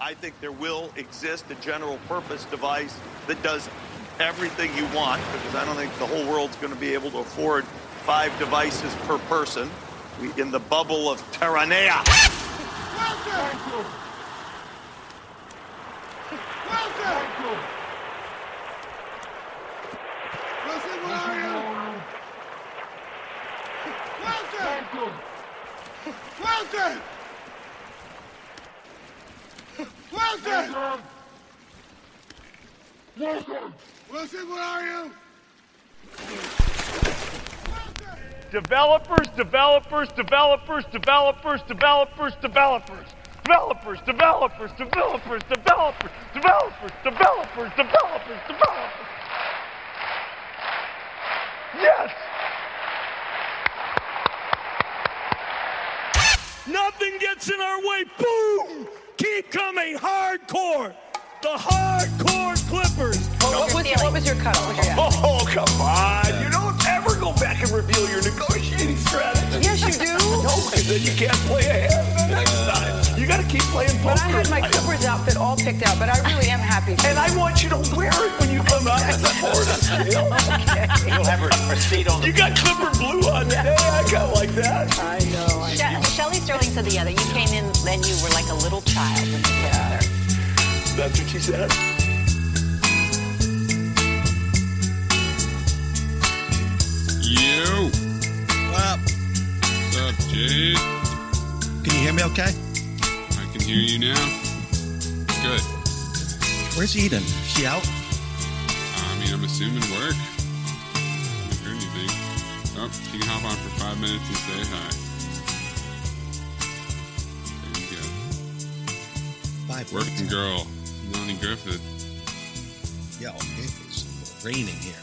I think there will exist a general purpose device that does everything you want because I don't think the whole world's going to be able to afford five devices per person. We in the bubble of Terranea. Wilson! Wilson! Wilson! Wilson, where are you? Developers, developers, developers, developers, developers, developers. Developers, developers, developers, developers, developers, developers, developers, developers. Yes! Nothing gets in our way. Boom! Keep coming. Hardcore. The hardcore Clippers. What was, what was your cut? What was your guess? Oh, come on. You don't ever go back and reveal your negotiating strategy. Yes, you do. No, because then you can't play ahead. But I had my Clippers outfit all picked out, but I really am happy. And I want you to wear it when you come out in Florida. You'll have a, a seat on the You got Clipper blue on today. I got like that. I know. I know. Shelly Sterling said the other. You came in and you were like a little child when you came Yeah. That's what she said. You. What up? What's up, Jade? Can you hear me okay? I can hear you now. Good. Where's Eden? She out? I mean, I'm assuming work. Haven't heard anything. Oh, she can hop on for five minutes and say hi. There you go. Five Working minutes. girl, Melanie Griffith. Yo, it is raining here.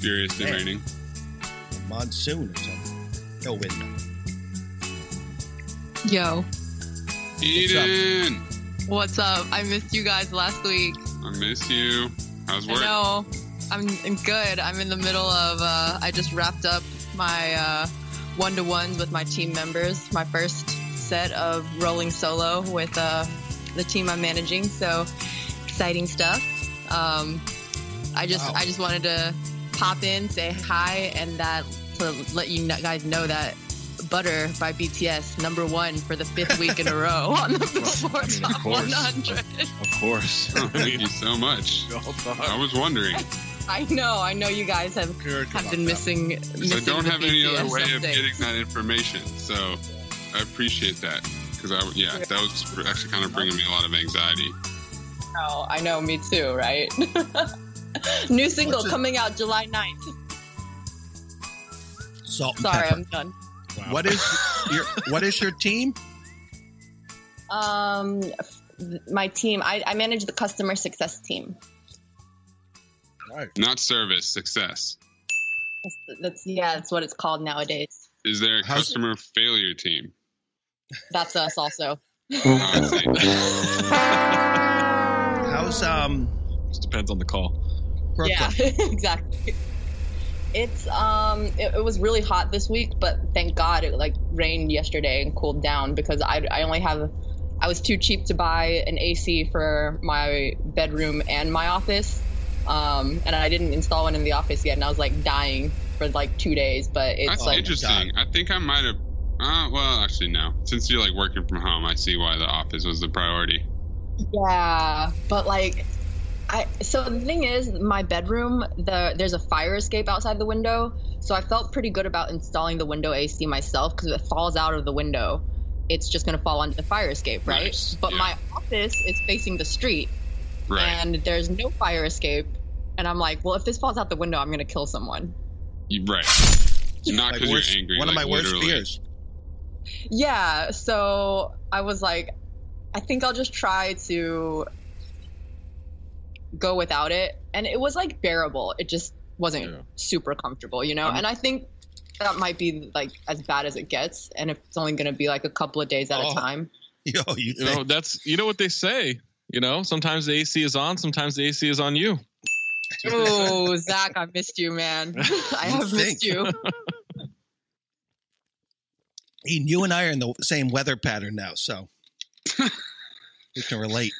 Furiously Man. raining. A monsoon or something. No wind. Yo, Eden! what's up? I missed you guys last week. I miss you. How's I work? know. I'm, I'm good. I'm in the middle of. Uh, I just wrapped up my uh, one-to-ones with my team members. My first set of rolling solo with uh, the team I'm managing. So exciting stuff. Um, I just Wow. I just wanted to pop in, say hi, and that to let you guys know that. Butter by BTS, number one for the fifth week in a row on the Billboard mean, of Top course. 100. Of course. Oh, thank you so much. I was wondering. I know, I know you guys have have been missing, missing. 'Cause I don't the have any other BTS way of updates. getting that information. So I appreciate that. Because I, yeah, that was actually kind of bringing me a lot of anxiety. Oh, I know, me too, right? New single coming out July 9th. Salt and Sorry, pepper. I'm done. What is your What is your team? Um, my team, I, I manage the customer success team. Right. Not service, success. That's, that's yeah, that's what it's called nowadays. Is there a How's- customer failure team? That's us also. I see. How's um Just depends on the call. Brooklyn? Yeah, exactly. It's um, it, it was really hot this week, but thank God it like rained yesterday and cooled down because I I only have, I was too cheap to buy an AC for my bedroom and my office, um, and I didn't install one in the office yet, and I was like dying for like two days, but it's That's like interesting. I think I might have. Uh, well, actually, no. Since you're like working from home, I see why the office was the priority. Yeah, but like I so the thing is my bedroom the there's a fire escape outside the window. So I felt pretty good about installing the window AC myself cuz if it falls out of the window, it's just going to fall onto the fire escape, right? Nice, But yeah. my office is facing the street Right. and there's no fire escape. And I'm like, well, if this falls out the window, I'm going to kill someone. You- right. Not because worst- you're angry. One of like, my worst fears. Yeah, so I was like, I think I'll just try to go without it. And it was like bearable. It just wasn't Yeah. super comfortable, you know? Um, and I think that might be like as bad as it gets. And if it's only going to be like a couple of days at Oh. a time. Yo, you You know, that's you know what they say. You know, sometimes the AC is on, sometimes the AC is on you. Oh, Zach, I missed you, man. I You have missed you. Eden, you and I are in the same weather pattern now, so we can relate.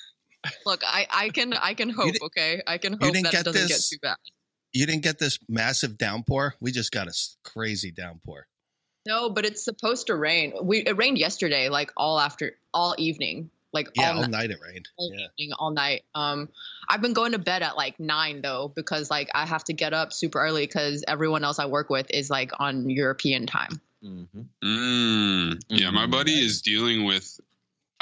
Look, I, I can I can hope, okay? I can hope didn't that it doesn't this- get too bad. You didn't get this massive downpour. We just got a crazy downpour. No, but it's supposed to rain. We it rained yesterday, like all after all evening, like Yeah, all, all ni- night it rained. all Yeah. evening, all night. Um, I've been going to bed at like nine though because like I have to get up super early because everyone else I work with is like on European time. Mm. Yeah, my Mhm. buddy is dealing with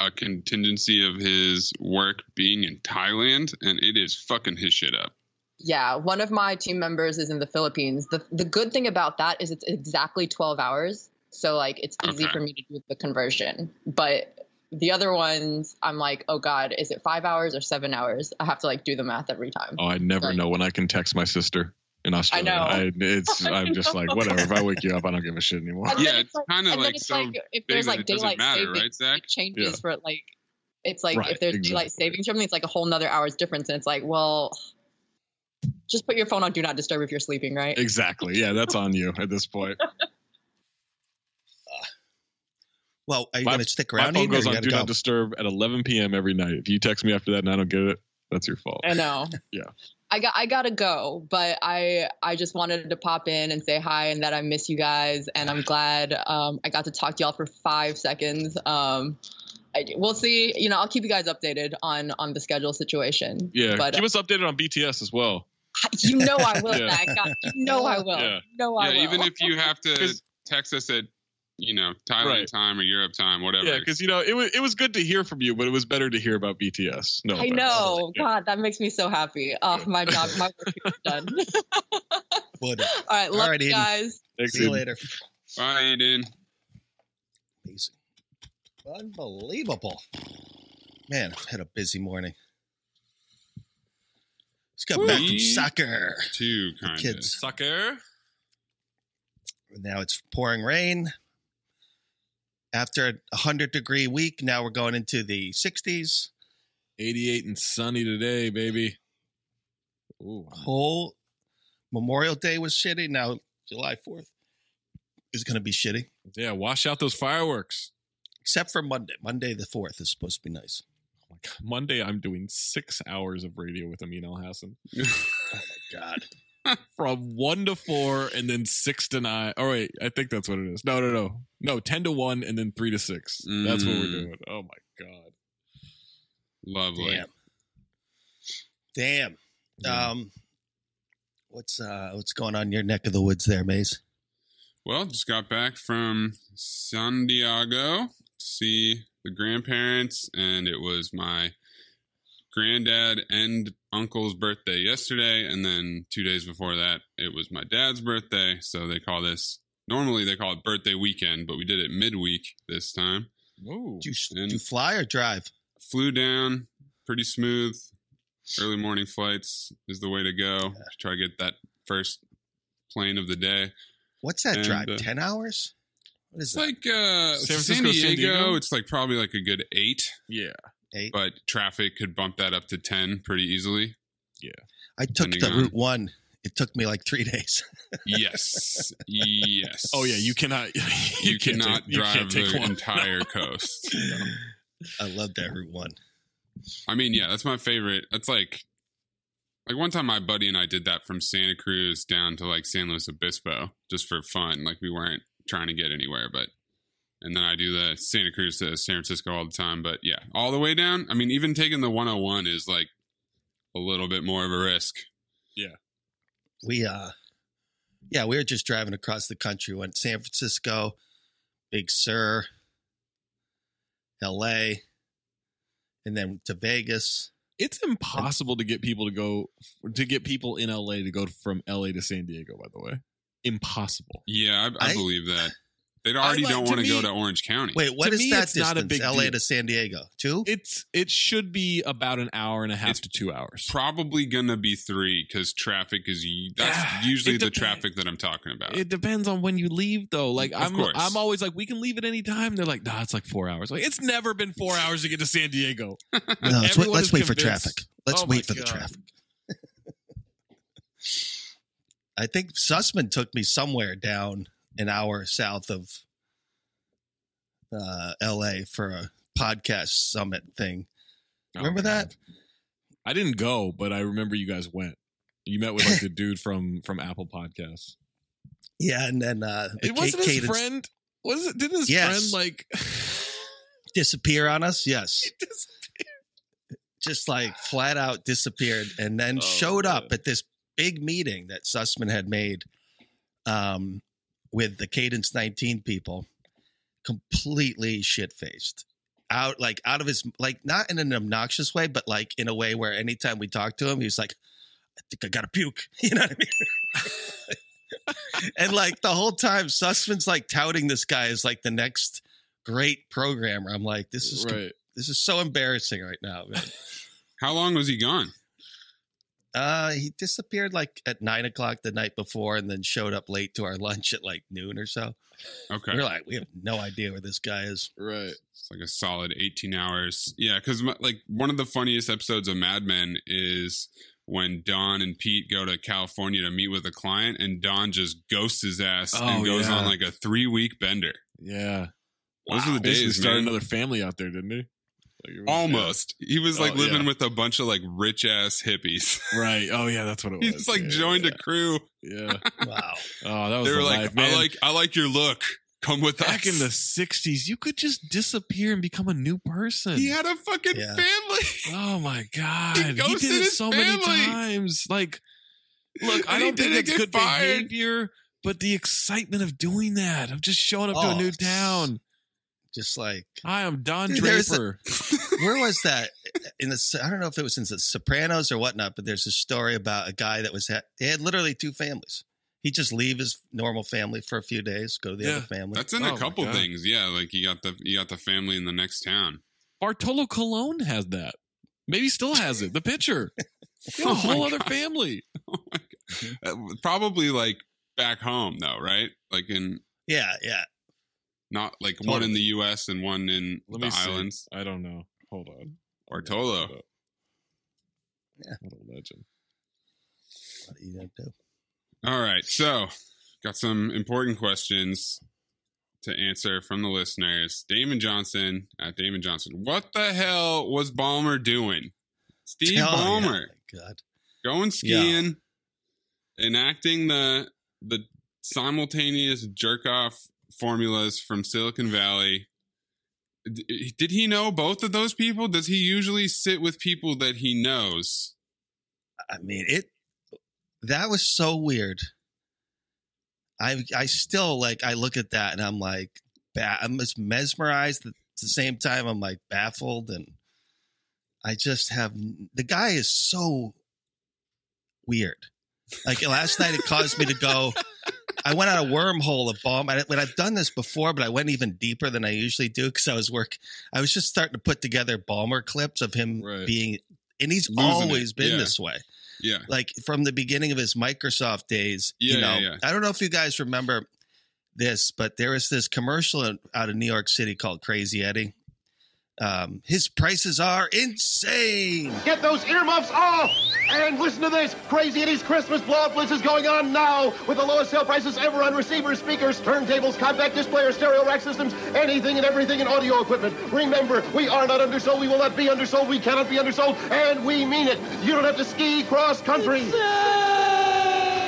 a contingency of his work being in Thailand, and it is fucking his shit up. Yeah, one of my team members is in the Philippines. The the good thing about that is it's exactly twelve hours, so like it's easy Okay. for me to do the conversion. But the other ones, I'm like, oh god, is it five hours or seven hours? I have to like do the math every time. Oh, I never Right. know when I can text my sister in Australia. I know. it's I I'm just know. like whatever. If I wake you up, I don't give a shit anymore. And Yeah, it's kinda and like it's so like if there's like it doesn't daylight matter, savings, right, Zach? it changes Yeah. for like it's like Right, if there's exactly. daylight savings or something, it's like a whole nother hour's difference, and it's like, well, just put your phone on do not disturb if you're sleeping, right? Exactly. Yeah, that's on you at this point. Well, are you My- going to stick My around? phone goes on Do go? Not Disturb at 11 p.m. every night. If you text me after that and I don't get it, that's your fault. I know. Yeah. I got I gotta go, but I I just wanted to pop in and say hi and that I miss you guys and I'm glad um, I got to talk to y'all for five seconds. Um, I, we'll see. You know, I'll keep you guys updated on on the schedule situation. Yeah. but Keep us updated on BTS as well. you know I will. Yeah. Zach. God, you know I will. Yeah. You know I yeah, will. even if you have to text us at, you know, Thailand Right. time or Europe time, whatever. Yeah, because you know it was it was good to hear from you, but it was better to hear about BTS. No, I offense. know. Yeah. God, that makes me so happy. Oh, my job, my work is done. Would. All right, love All right, you Eden. guys. Thanks, See you Eden. later. Bye, Aiden. Amazing. Unbelievable. Man, I've had a busy morning. Let's get back from soccer. Two kind of. kids. Soccer. Now it's pouring rain. After a 100 degree week, now we're going into the 60s. 88 and sunny today, baby. Ooh. Whole Memorial Day was shitty. Now July 4th is going to be shitty, Yeah, wash out those fireworks. except for Monday. Monday the 4th is supposed to be nice. Oh my God. Monday, I'm doing six hours of radio with Amin Elhassan. Oh, my God. From one to four, and then six to nine. Oh, wait, I think that's what it is. No, no, no. No, 10 to one, and then three to six. That's what we're Mm. doing. Oh my God. Lovely. Damn. Damn. Yeah. Um, what's uh what's going on in your neck of the woods there, Maze? Well, just got back from San Diego to see the grandparents, and it was my granddad and uncle's birthday yesterday, and then two days before that, it was my dad's birthday. So they call this normally they call it birthday weekend, but we did it midweek this time. Ooh. Do you, And- do you fly or drive? Flew down pretty smooth. Early morning flights is the way to go. Try to get that first plane of the day. What's that And, drive? uh, Ten hours? What is It's that? like uh, San San, Diego, San Diego? It's like probably like a good eight, Yeah. Eight. but traffic could bump that up to ten pretty easily. Yeah, I took the on- Route One. It took me like three days. Yes, yes. Oh, yeah. You cannot. You, You, cannot take, you drive can't take the one. entire coast. I love that Route One. I mean, yeah, that's my favorite. That's like, like one time my buddy and I did that from Santa Cruz down to like San Luis Obispo just for fun. Like we weren't trying to get anywhere, but and then I do the Santa Cruz to San Francisco all the time. But yeah, all the way down. I mean, even taking the 101 is like a little bit more of a risk. Yeah. We uh, yeah, we were just driving across the country. Went San Francisco, Big Sur, L.A., and then to Vegas. It's impossible to get people to go to get people in LA to go from LA to San Diego. By the way, impossible. Yeah, I, I, I- believe that. They already like- don't want to go to Orange County. Wait, what To is me, that it's not a distance? big L.A. deal. to San Diego, two? It's it should be about an hour and a half It's to two hours. Probably gonna be three because traffic is that's Yeah, usually it the depends. traffic that I'm talking about. It depends on when you leave, though. Like Of I'm, course. I'm always like, we can leave at any time. They're like, nah, it's like four hours. Like it's never been four hours to get to San Diego. No, let's wait, Everyone let's wait for traffic. Let's Oh wait for the traffic. I think Sussman took me somewhere down an hour south of uh, L.A. for a podcast summit thing. Remember Oh that? I didn't go, but I remember you guys went. You met with like the dude from from Apple Podcasts. Yeah, and then uh, It wasn't his friend. Was it? Didn't his Yes. friend like? disappear on us. Yes, just like flat out disappeared, and then Oh, showed up man. at this big meeting that Sussman had made um, with the Cadence13 people, completely shit faced. Out like out of his like not in an obnoxious way, but like in a way where anytime we talked to him, he was like, I think I gotta puke. You know what I mean? and like the whole time, Sussman's like touting this guy as like the next great programmer. I'm like, this is right. this is so embarrassing right now, man. How long was he gone? Uh, he disappeared like at nine o'clock the night before, and then showed up late to our lunch at like noon or so. Okay. We We're like, we have no idea where this guy is. Right. It's like a solid 18 hours. Yeah, because like one of the funniest episodes of Mad Men is when Don and Pete go to California to meet with a client, and Don just ghosts his ass Oh, and goes yeah. on like a three week bender. Yeah. Those are the Basically days, started another family out there, didn't he? Like, was- Almost. He was like Oh, living yeah. with a bunch of like rich ass hippies. right. Oh yeah, that's what it was. He just like Yeah, joined yeah, a crew. Yeah. Wow. Oh, that was They were the like, life. I like I like your look. Come with Back us. in the '60s, you could just disappear and become a new person. he had a fucking Yeah. family. Oh my god, He he, did it so family. many times. Like, look, I And he don't think didn't that's get good fired. behavior, but the excitement of doing that, of just showing up to a Oh, new town. Just like I'm Don Dude, there's a- Draper. where was that in the? I don't know if it was in the Sopranos or whatnot, but there's a story about a guy that was had, he had literally two families. He'd just leave his normal family for a few days, go to the Yeah, other family. That's in Oh a couple things. Yeah, like you got the you got the family in the next town. Bartolo Colon has that. Maybe still has it. The pitcher. He a Oh whole other God. family. Uh, Probably like back home though, right? Like in yeah, yeah. Not like one in the U.S. and one in Let the me see. islands. I don't know. Hold on. Bartolo. Yeah. What a legend. What are you gonna do? All right, so got some important questions to answer from the listeners. Damon Johnson at Damon Johnson. What the hell was Ballmer doing? Steve Oh. Ballmer My God. going skiing, enacting the the simultaneous jerk off formulas from Silicon Valley. Did he know both of those people? Does he usually sit with people that he knows? I mean, it. That was so weird. I I still like I look at that and I'm like, I'm just mesmerized. At the same time, I'm like baffled, and I just have the guy is so weird. Like last night, it caused me to go. I went on a wormhole of bomb. I, when I've done this before, but I went even deeper than I usually do because I was work. I was just starting to put together Ballmer clips of him Right. being, and he's Losing it. always been Yeah. this way Yeah. like from the beginning of his Microsoft days. Yeah, you know, yeah, yeah. I don't know if you guys remember this, but there was this commercial out of New York City called Crazy Eddie. Um, his prices are insane. Get those earmuffs off! And listen to this. Crazy Eddie's Christmas blowout blitz is going on now with the lowest sale prices ever on receivers, speakers, turntables, compact disc players, stereo rack systems, anything and everything in audio equipment. Remember, we are not undersold, we will not be undersold, we cannot be undersold, and we mean it. You don't have to ski cross country.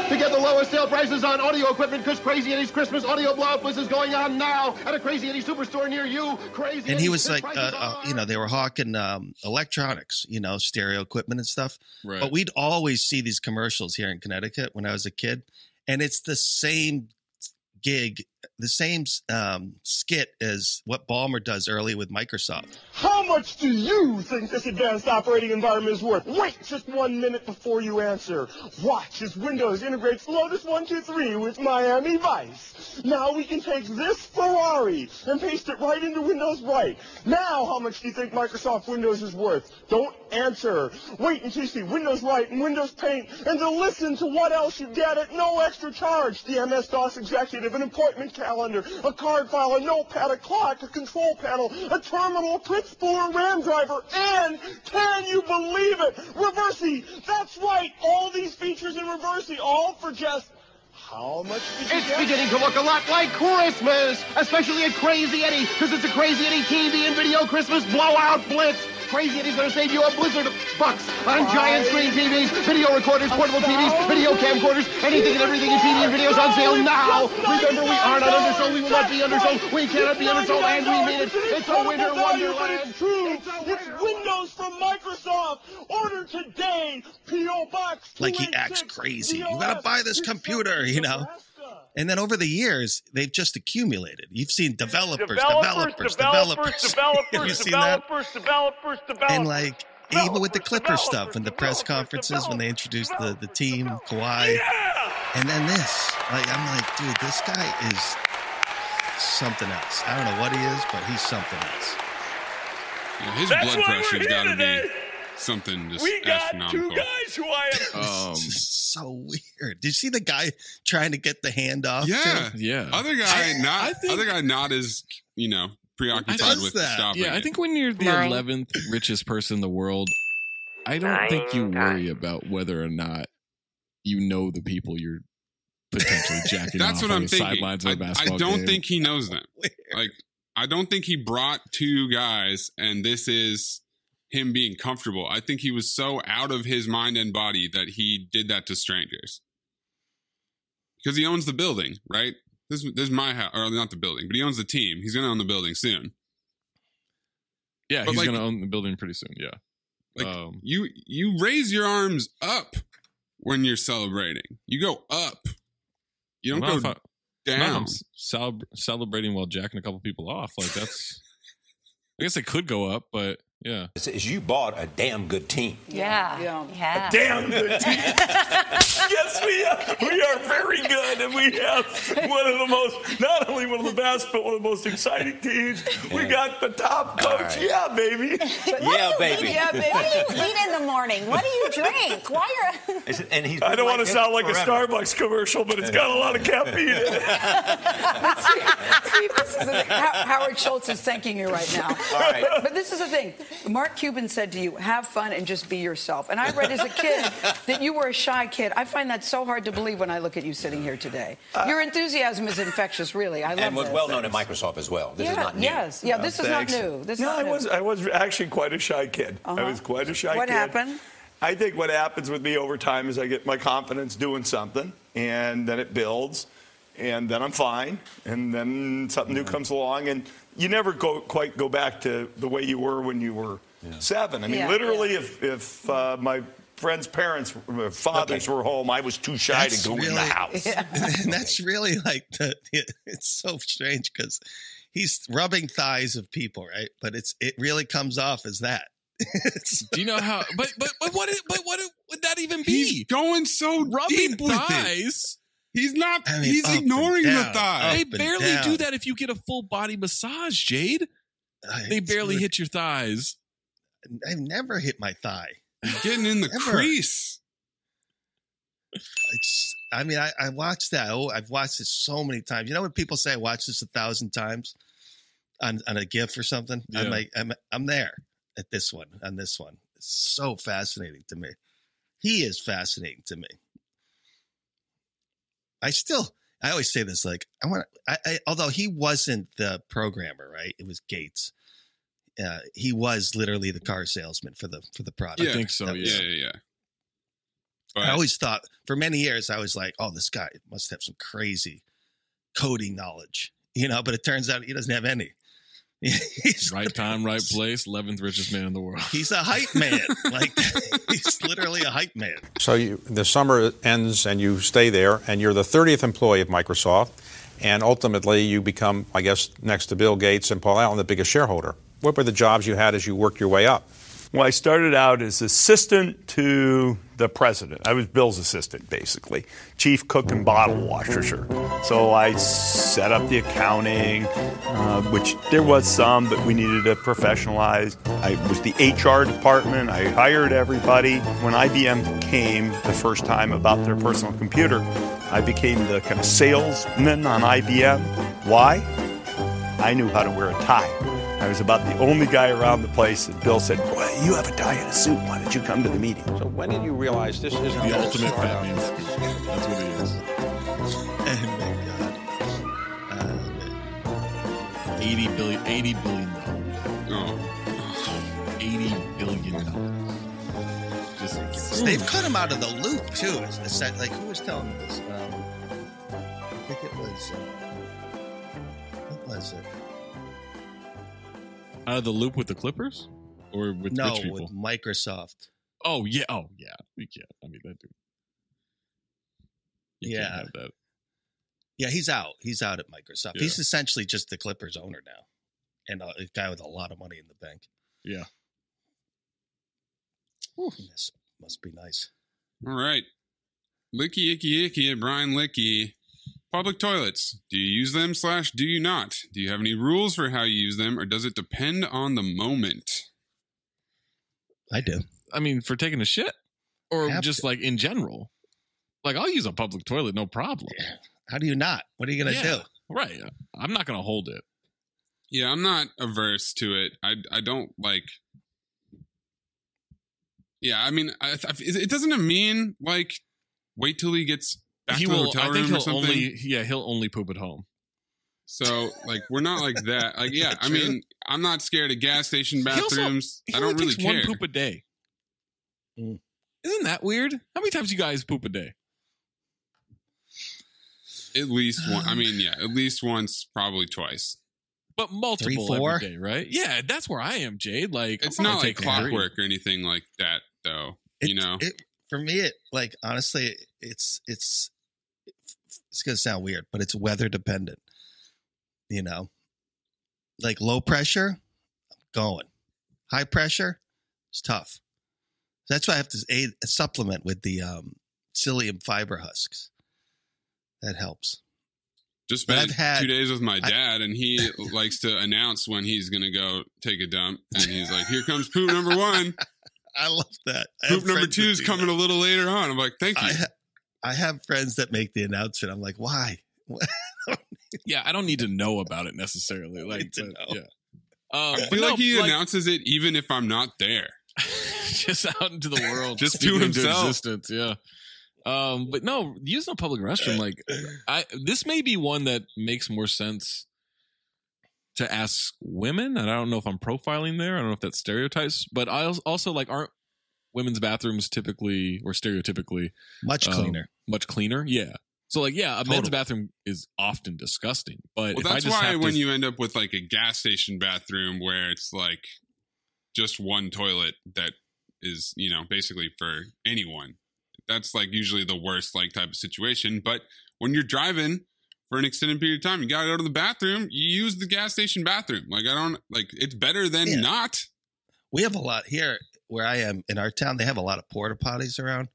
To get the lowest sale prices on audio equipment, because Crazy Eddie's Christmas audio blowout blitz is going on now at a Crazy Eddie superstore near you. Crazy And he Eddie's was like, uh, uh, you know, they were hawking um, electronics, you know, stereo equipment and stuff. Right. But we'd always see these commercials here in Connecticut when I was a kid, and it's the same gig, the same um, skit as what Ballmer does early with Microsoft. How much do you think this advanced operating environment is worth? Wait just one minute before you answer. Watch as Windows integrates Lotus 123 with Miami Vice. Now we can take this Ferrari and paste it right into Windows Write. Now how much do you think Microsoft Windows is worth? Don't answer. Wait until you see Windows Write and Windows Paint and to listen to what else you get at no extra charge. The MS-DOS Executive, an appointment calendar, a card file, a notepad, a clock, a control panel, a terminal, a print spooler, a RAM driver, and can you believe it? Reversi! That's right! All these features in Reversi, all for just how much did you It's get? beginning to look a lot like Christmas, especially at Crazy Eddie, because it's a Crazy Eddie TV and video Christmas blowout blitz. Crazy Eddie's going to save you a blizzard of bucks on giant screen TVs, video recorders, portable TVs, video camcorders, anything and everything in TV and videos on sale now. Remember, we are not undersold, we will not be undersold, we cannot be undersold, and we mean it. It's a winter Incredible but wonderland. It's true. It's Windows from Microsoft. Order today. PO Box. like he acts crazy. You gotta buy this computer, you know. And then over the years, they've just accumulated. You've seen developers, developers, developers. Have you seen that? developers, developers, developers. And like even with the Clipper stuff and the press conferences when they introduced the the team, Kawhi, and then this, like I'm like, dude, this guy is something else. I don't know what he is, but he's something else. Yeah, his That's blood why we're pressure's here got to be something just we got astronomical. two guys who I am. Um, It's so weird. Did you see the guy trying to get the hand off? Yeah, too? yeah. Other guy, I- not I think- other guy, not as you know preoccupied with that? stopping. Yeah, I think when you're the Nine. eleventh richest person in the world, I don't think you worry about whether or not you know the people you're potentially jacking that's off what I'm the thinking. sidelines of a I, I basketball don't game. think he knows them. Like I don't think he brought two guys, and this is him being comfortable. I think he was so out of his mind and body that he did that to strangers because he owns the building, right? This, this is my house, or not the building, but he owns the team. He's going to own the building soon. Yeah, But, he's like- gonna own the building pretty soon. Yeah. Like Um, you, you raise your arms up when you're celebrating. You go up. You don't if go down. I'm celebrating while jacking a couple people off. Like that's. I guess it could go up, but yeah. Is you bought a damn good team. Yeah. Yeah. Damn good team. yes, we are. We are very good, and we have one of the most, not only one of the best, but one of the most exciting teams. We got the top coach. right. Yeah, baby. Yeah, baby. What do you eat in the morning? What do you drink? Why are And he's I don't been want to this sound like forever. a Starbucks commercial, but it's got a lot of caffeine in it. See, this is the, How- Howard Schultz is thanking you right now. All right. But this is the thing. Mark Cuban said to you, have fun and just be yourself. And I read as a kid that you were a shy kid. I find that so hard to believe when I look at you sitting here today. Your enthusiasm is infectious, really. I love And was this. well known at Microsoft as well. This yeah, is not new. Yes. Yeah, this is not new. This no, not I new. was I was actually quite a shy kid. I Uh-huh. was quite a shy What kid. What happened? I think what happens with me over time is I get my confidence doing something, and then it builds, and then I'm fine, and then something new comes along, and you never go quite go back to the way you were when you were seven. I mean, Yeah, literally, if if uh, my friends' parents, uh, fathers were home, I was too shy That's to go in the really- house. and that's really like the, it's so strange because he's rubbing thighs of people, right? But it's it really comes off as that. Do you know how? But but but what? But what would that even be? He's going so Rubbing deep with it. thighs. He's not. I mean, he's up and ignoring the thigh. They barely down. do that if you get a full body massage, Jade. They It's barely rid- hit your thighs. I've never hit my thigh. He's getting in the Never. crease. It's. I mean, I, I watched that. Oh, I've watched it so many times. You know when people say I watched this a thousand times on on a GIF or something? Yeah. I'm like, I'm I'm there at this one on this one. It's so fascinating to me. He is fascinating to me. I still, I always say this. Like, I want. I, I although he wasn't the programmer, right? It was Gates. Uh, he was literally the car salesman for the for the product. Yeah. think so, was- Yeah, yeah, yeah. But I always thought for many years I was like, oh, this guy must have some crazy coding knowledge, you know. But it turns out he doesn't have any. He's Right time, right place. Eleventh richest man in the world. he's a hype man. like he's literally a hype man. So you, the summer ends and you stay there, and you're the 30th employee of Microsoft, and ultimately you become, I guess, next to Bill Gates and Paul Allen, the biggest shareholder. What were the jobs you had as you worked your way up? Well, I started out as assistant to the president. I was Bill's assistant, basically, chief cook and bottle washer. So I set up the accounting, uh, which there was some, but we needed to professionalize. I was the HR department. I hired everybody. When IBM came the first time about their personal computer, I became the kind of salesman on IBM. Why? I knew how to wear a tie. I was about the only guy around the place that Bill said, Boy, you have a tie and a suit. Why don't you come to the meeting? So when did you realize this isn't The ultimate start fat man. scoop. That's what he is. Oh my god. Uh, Eighty billion. Eighty billion dollars. oh, Eighty billion dollars. Just they've cut him out of the loop too. It's, it's that- like who was telling me this? Um, I think it was. Uh, what was it? Out of the loop with the Clippers, or with no, rich people. with Microsoft. Oh yeah. Oh yeah. You can't. I mean that dude. You Yeah. can't have that. Yeah, he's out. He's out at Microsoft. Yeah. He's essentially just the Clippers owner now, and a, a guy with a lot of money in the bank. Yeah. This must be nice. all right. Licky icky icky at Brian Licky. Public toilets. Do you use them slash do you not? Do you have any rules for how you use them, or does it depend on the moment? I do. I mean, for taking a shit, or Have just like in general. Like I'll use a public toilet, no problem. How do you not? What are you gonna Yeah. do? Right. I'm not gonna hold it. Yeah, I'm not averse to it. I I don't like. Yeah, I mean, I, I, it doesn't mean like wait till he gets back he to the will. hotel I room think or he'll something. only. Yeah, he'll only poop at home. So like we're not like that. Like yeah, I mean I'm not scared of gas station He also- bathrooms. he I don't really care. one poop a day. Mm. Isn't that weird? How many times you guys poop a day? At least one. I mean, yeah, at least once, probably twice. But multiple Three, four? every day, right? Yeah, that's where I am, Jade. Like It's I'm not like taking three. clockwork or anything like that, though. you know, it for me it like honestly it's it's it's gonna sound weird but it's weather dependent you know? Like low pressure I'm going. High pressure it's tough. That's why i have to aid, supplement with the um psyllium fiber husks. That helps. Just spent had- two days with my I- dad, and he likes to announce when he's gonna go take a dump, and he's like, "Here comes poo number one. i love that I have Poop number two is do coming a little later on." I'm like, "Thank you." I, ha- I have friends that make the announcement i'm like why Yeah, I don't need to know about it necessarily. Like, to but, yeah. Um, I but feel no, like he announces it even if I'm not there. just out into the world, Just to into himself. existence. Yeah. Um, but no, using a public restroom, like I, this may be one that makes more sense to ask women, and I don't know if I'm profiling there. I don't know if that's stereotypes, but I also like aren't women's bathrooms typically or stereotypically much um, cleaner much cleaner. Yeah. So like, yeah, a men's bathroom is often disgusting, but Well, if I that's just why have when to, you end up with like a gas station bathroom where it's like just one toilet that is, you know, basically for anyone, that's like usually the worst like type of situation. But when you're driving for an extended period of time, you gotta go to the bathroom. You use the gas station bathroom. Like I don't like it's better than Yeah. not. we have a lot here where I am in our town. They have a lot of porta potties around.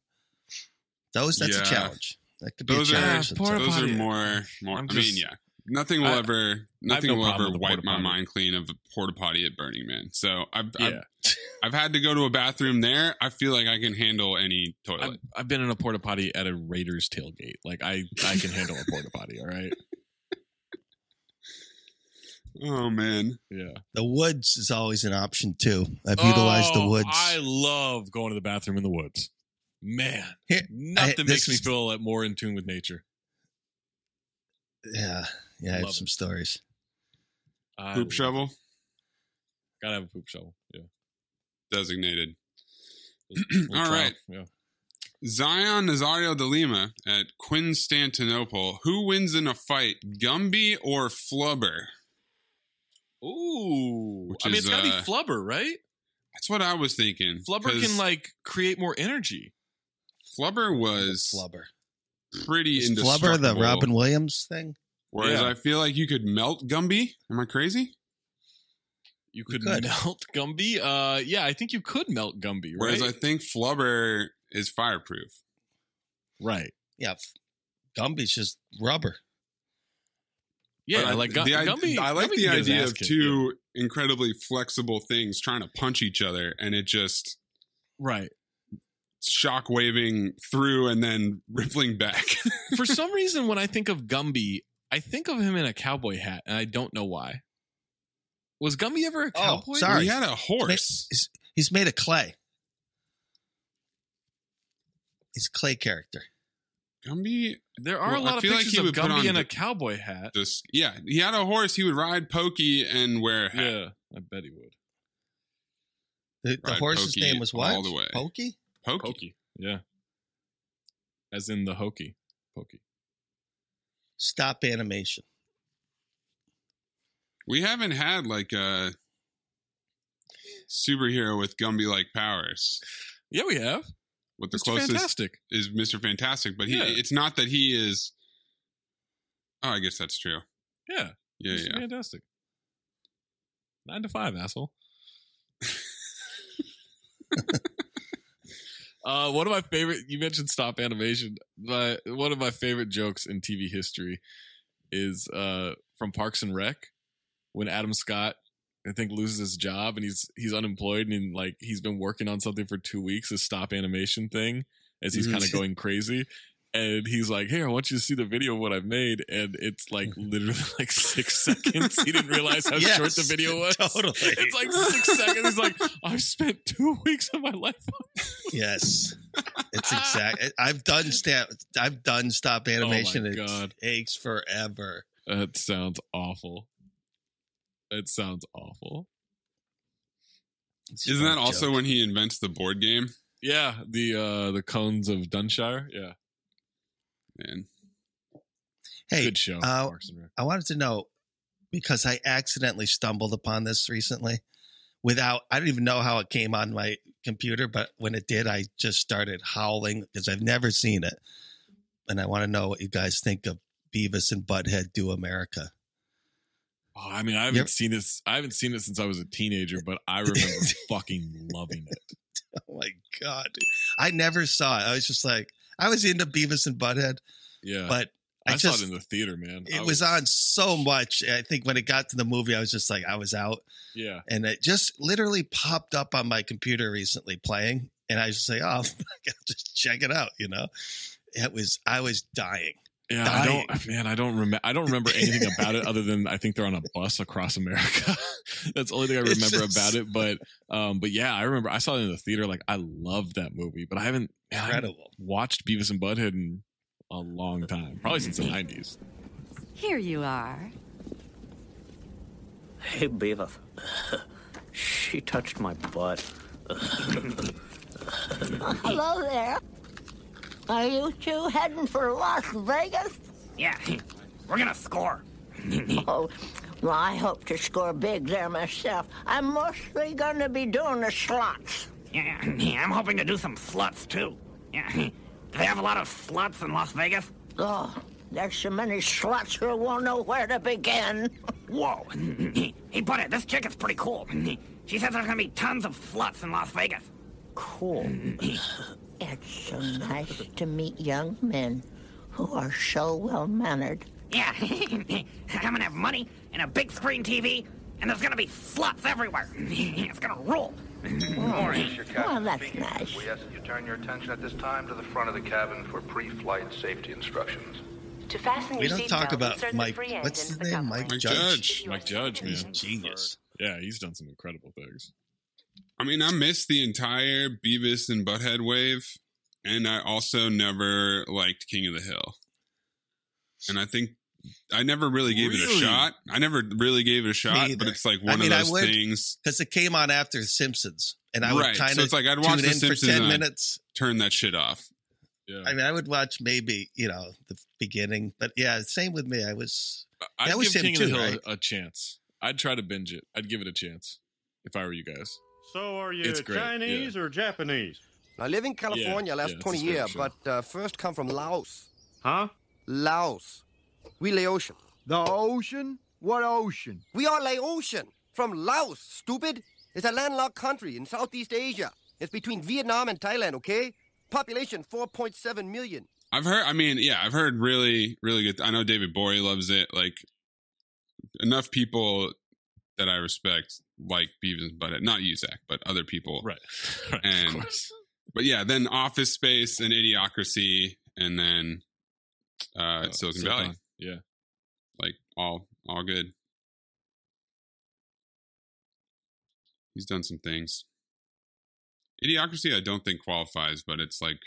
Those that's a challenge. That could be Those a challenge. porta those are more more. I'm I just- mean, yeah. Nothing will I- ever, nothing no will ever wipe my mind clean of a porta potty at Burning Man. So I've, yeah, I've, I've had to go to a bathroom there. I feel like I can handle any I've, toilet. I've been in a porta potty at a Raiders tailgate. Like I, I can handle a porta potty. All right. Oh man, Yeah. The woods is always an option too. I've utilized the Oh, woods. I love going to the bathroom in the woods. Man, Here- nothing I- makes me is- feel like more in tune with nature. yeah, yeah. I have Love some it. stories. I poop love- shovel Gotta have a poop shovel. Yeah. designated. Little All trial. right. Yeah. Zion Nazario de Lima at Quinstantinople. Who wins in a fight, Gumby or Flubber? Ooh. Which I mean, is, it's gotta uh, be Flubber, right? That's what I was thinking. Flubber 'cause can like create more energy. Flubber was Flubber. pretty Is indestructible. Flubber the Robin Williams thing? Whereas Yeah. I feel like you could melt Gumby. Am I crazy? You could, could. melt Gumby. Uh, yeah, I think you could melt Gumby. Right. Whereas I think Flubber is fireproof. right. Yeah, f- Gumby's just rubber. Yeah, But I, like Gu- the, Gumby. I like Gumby the can get his idea of kicked, two incredibly flexible things trying to punch each other, and it just. Right. shock waving through and then rippling back. For some reason, when I think of Gumby, I think of him in a cowboy hat, and I don't know why. Was Gumby ever a Oh, cowboy? sorry. he had a horse. He's, he's made of clay. He's a clay character. Gumby There are Well, a lot I of feel like pictures he of would Gumby in the- a cowboy hat. just yeah, he had a horse. He would ride Pokey and wear a hat. Yeah, I bet he would. The, the horse's Pokey name was what? all the way. Pokey? Pokey. Pokey. Yeah. As in the hokey. Pokey. Stop animation. We haven't had like a superhero with Gumby like powers. Yeah, we have. What the Mr. closest Fantastic. is Mr. Fantastic, but he Yeah. it's not that he is Oh, I guess that's true. Yeah. Yeah, Mr. yeah. Fantastic. Nine to five, asshole. uh, one of my favorite. You mentioned stop animation. My one of my favorite jokes in TV history is uh, from Parks and Rec when Adam Scott. I think loses his job and he's he's unemployed and like he's been working on something for two weeks, a stop animation thing, as he's Mhm. kind of going crazy. And he's like, "Here, I want you to see the video of what I've made." And it's like literally like six seconds. He didn't realize how short the video was. totally. It's like six seconds. He's like, "I've spent two weeks of my life." on Yes, it's exact. I've done stop. I've done stop animation. Oh my it God. takes forever. That sounds awful. It sounds awful. Isn't that also when he invents the board game? Yeah, the uh the cones of Dunshire. Yeah, man. Hey, Good show, uh, Parks and Rec. I wanted to know because I accidentally stumbled upon this recently without, I don't even know how it came on my computer, but when it did, I just started howling because I've never seen it. And I want to know what you guys think of Beavis and Butthead Do America. Oh, I mean, I haven't seen this. I haven't seen it since I was a teenager, but I remember fucking loving it. Oh my God. dude. I never saw it. I was just like, I was into Beavis and Butthead, Yeah, but I, I, saw just, it in the theater, man. It was on so much. I think when it got to the movie, I was just like, I was out. Yeah, and it just literally popped up on my computer recently playing and i was just like oh just check it out you know it was i was dying Yeah, dying. I don't, man. I don't remember. I don't remember anything about it other than I think they're on a bus across America. That's the only thing I remember just- about it. But, um, but yeah, I remember I saw it in the theater. Like I loved that movie, but I haven't, man, I haven't Incredible. watched Beavis and Butthead in a long time, probably since the nineties. Here you are. Hey, Beavis. she touched my butt. Hello there. Are you two heading for Las Vegas? Yeah, we're gonna score. oh, well, I hope to score big there myself. I'm mostly to be doing the slots. Yeah, I'm hoping to do some sluts too. Yeah, do they have a lot of sluts in Las Vegas? Oh, there's so many slots you won't know where to begin. Whoa. he hey, buddy, this chick is pretty cool. She says there's gonna be tons of sluts in Las Vegas. Cool. It's so nice to meet young men who are so well mannered. Yeah, I'm gonna have money and a big screen TV, and there's gonna be sluts everywhere. it's gonna rule. Oh, well, that's nice. We ask that you turn your attention at this time to the front of the cabin for pre-flight safety instructions. To fasten we your don't talk seatbelt, about Mike what's his the name mike, Mike judge, Judge, Mike Judge, man, He's a genius Yeah, he's done some incredible things. I mean, I missed the entire Beavis and Butthead wave, and I also never liked King of the Hill. And I think I never really gave it a shot. I never really gave it a shot, but it's like I one mean, I of those would- things. because it came on after Simpsons, and I would Right, kind so of it's like I'd watch tune The Simpsons for ten minutes. Turn that shit off. Yeah, I mean, I would watch maybe you know the beginning, but yeah, same with me. I was I'd that was give him King too, of the Hill right? a, a chance. I'd try to binge it. I'd give it a chance if I were you guys. So are you It's great, Chinese or Japanese? I live in California Yeah, last yeah, 20 years, but uh, first come from Laos. Huh? Laos. We lay ocean. The ocean? What ocean? We are lay ocean. From Laos, stupid. It's a landlocked country in Southeast Asia. It's between Vietnam and Thailand, okay? Population 4.7 million. I've heard. I mean, yeah, I've heard really, really good. I know David Bory loves it. Like enough people that I respect like Beavis and Butthead. Not you, Zach, but other people. Right. Right, And course. but yeah, then Office Space and Idiocracy, and then uh, Silicon Silicon, Valley. Yeah. Like all, all good. He's done some things. Idiocracy, I don't think qualifies, but it's like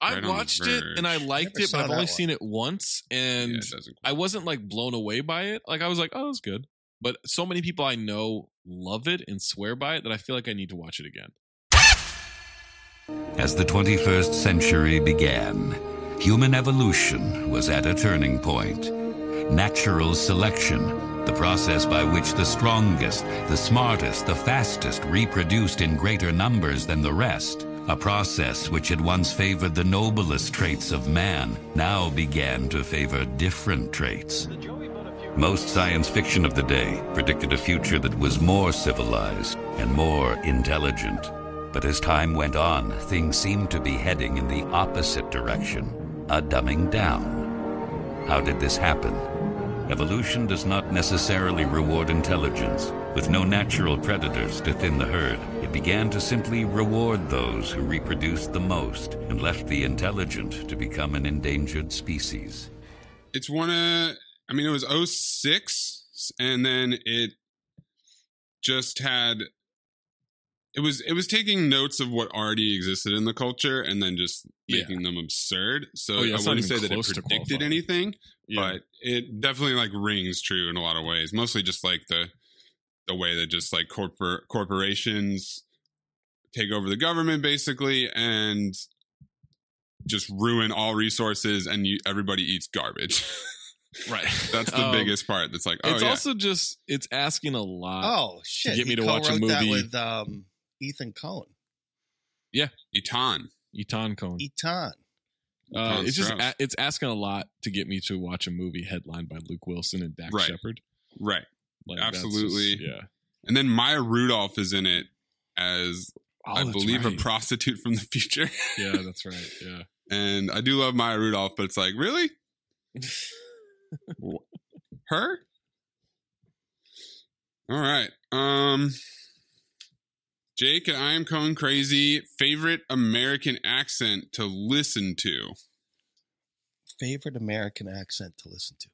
I right on watched it and I liked Never it, but I've only one. seen it once, and Yeah, it I wasn't like blown away by it. Like I was like, oh, that's good. But so many people I know love it and swear by it that I feel like I need to watch it again. As the 21st century began, human evolution was at a turning point. Natural selection, the process by which the strongest, the smartest, the fastest reproduced in greater numbers than the rest, a process which had once favored the noblest traits of man, now began to favor different traits. Most science fiction of the day predicted a future that was more civilized and more intelligent. But as time went on, things seemed to be heading in the opposite direction, a dumbing down. How did this happen? Evolution does not necessarily reward intelligence. With no natural predators to thin the herd, it began to simply reward those who reproduced the most and left the intelligent to become an endangered species. it's one of i mean it was 06 and then it just had it was it was taking notes of what already existed in the culture and then just Yeah. making them absurd. So Oh, yeah, I wouldn't say that it predicted anything, Yeah. but it definitely like rings true in a lot of ways. Mostly just like the the way that just like corpor- corporations take over the government basically and just ruin all resources and you, everybody eats garbage. Right. That's the Um, biggest part. That's like, oh it's yeah. also just it's asking a lot. Oh shit! To get me he to watch a co-wrote that movie. with um, Ethan Cohen. yeah, Etan. Etan Cohen. Etan. Uh, it's just Strauss. a, it's asking a lot to get me to watch a movie headlined by Luke Wilson and Dax Right. Shepard. right. Like, Absolutely. just- yeah. And then Maya Rudolph is in it as Oh, I that's believe a prostitute from the future. Yeah, that's right. Yeah. and I do love Maya Rudolph, but it's like, really? Her? All right. Um Jake and I am going crazy. Favorite American accent to listen to. Favorite American accent to listen to.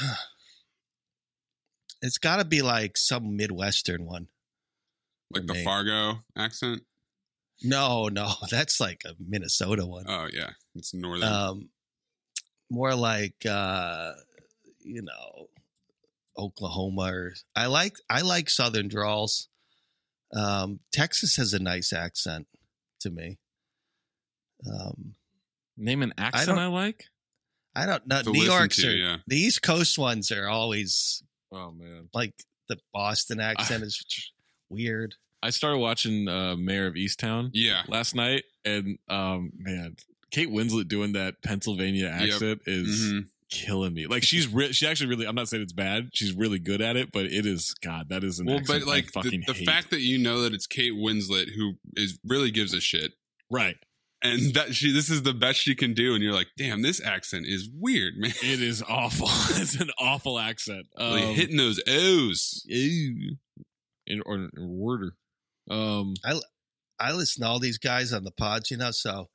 it's got to be like some Midwestern one. Like the. Fargo accent. No, no, that's like a Minnesota one. Oh yeah. It's northern. Um, more like uh, you know, Oklahoma or I like I like Southern drawls. Um, Texas has a nice accent to me. Um, Name an accent don't- I, like. I don't know. New listen York's to, are yeah. the East Coast ones are always Oh man. like the Boston accent is weird. I started watching uh, Mare of Easttown yeah. last night, and um, man, Kate Winslet doing that Pennsylvania accent is Mhm. killing me. Like she's re- she actually really. I'm not saying it's bad. She's really good at it, but it is God. That is an Well, accent but like I fucking the, the hate. fact that you know that it's Kate Winslet who is really gives a shit, right? and that she this is the best she can do, and you're like, damn, this accent is weird, man. It is awful. it's an awful accent. Like Um, hitting those O's. ew. in or in order. Um, I I listen to all these guys on the pods, you know. So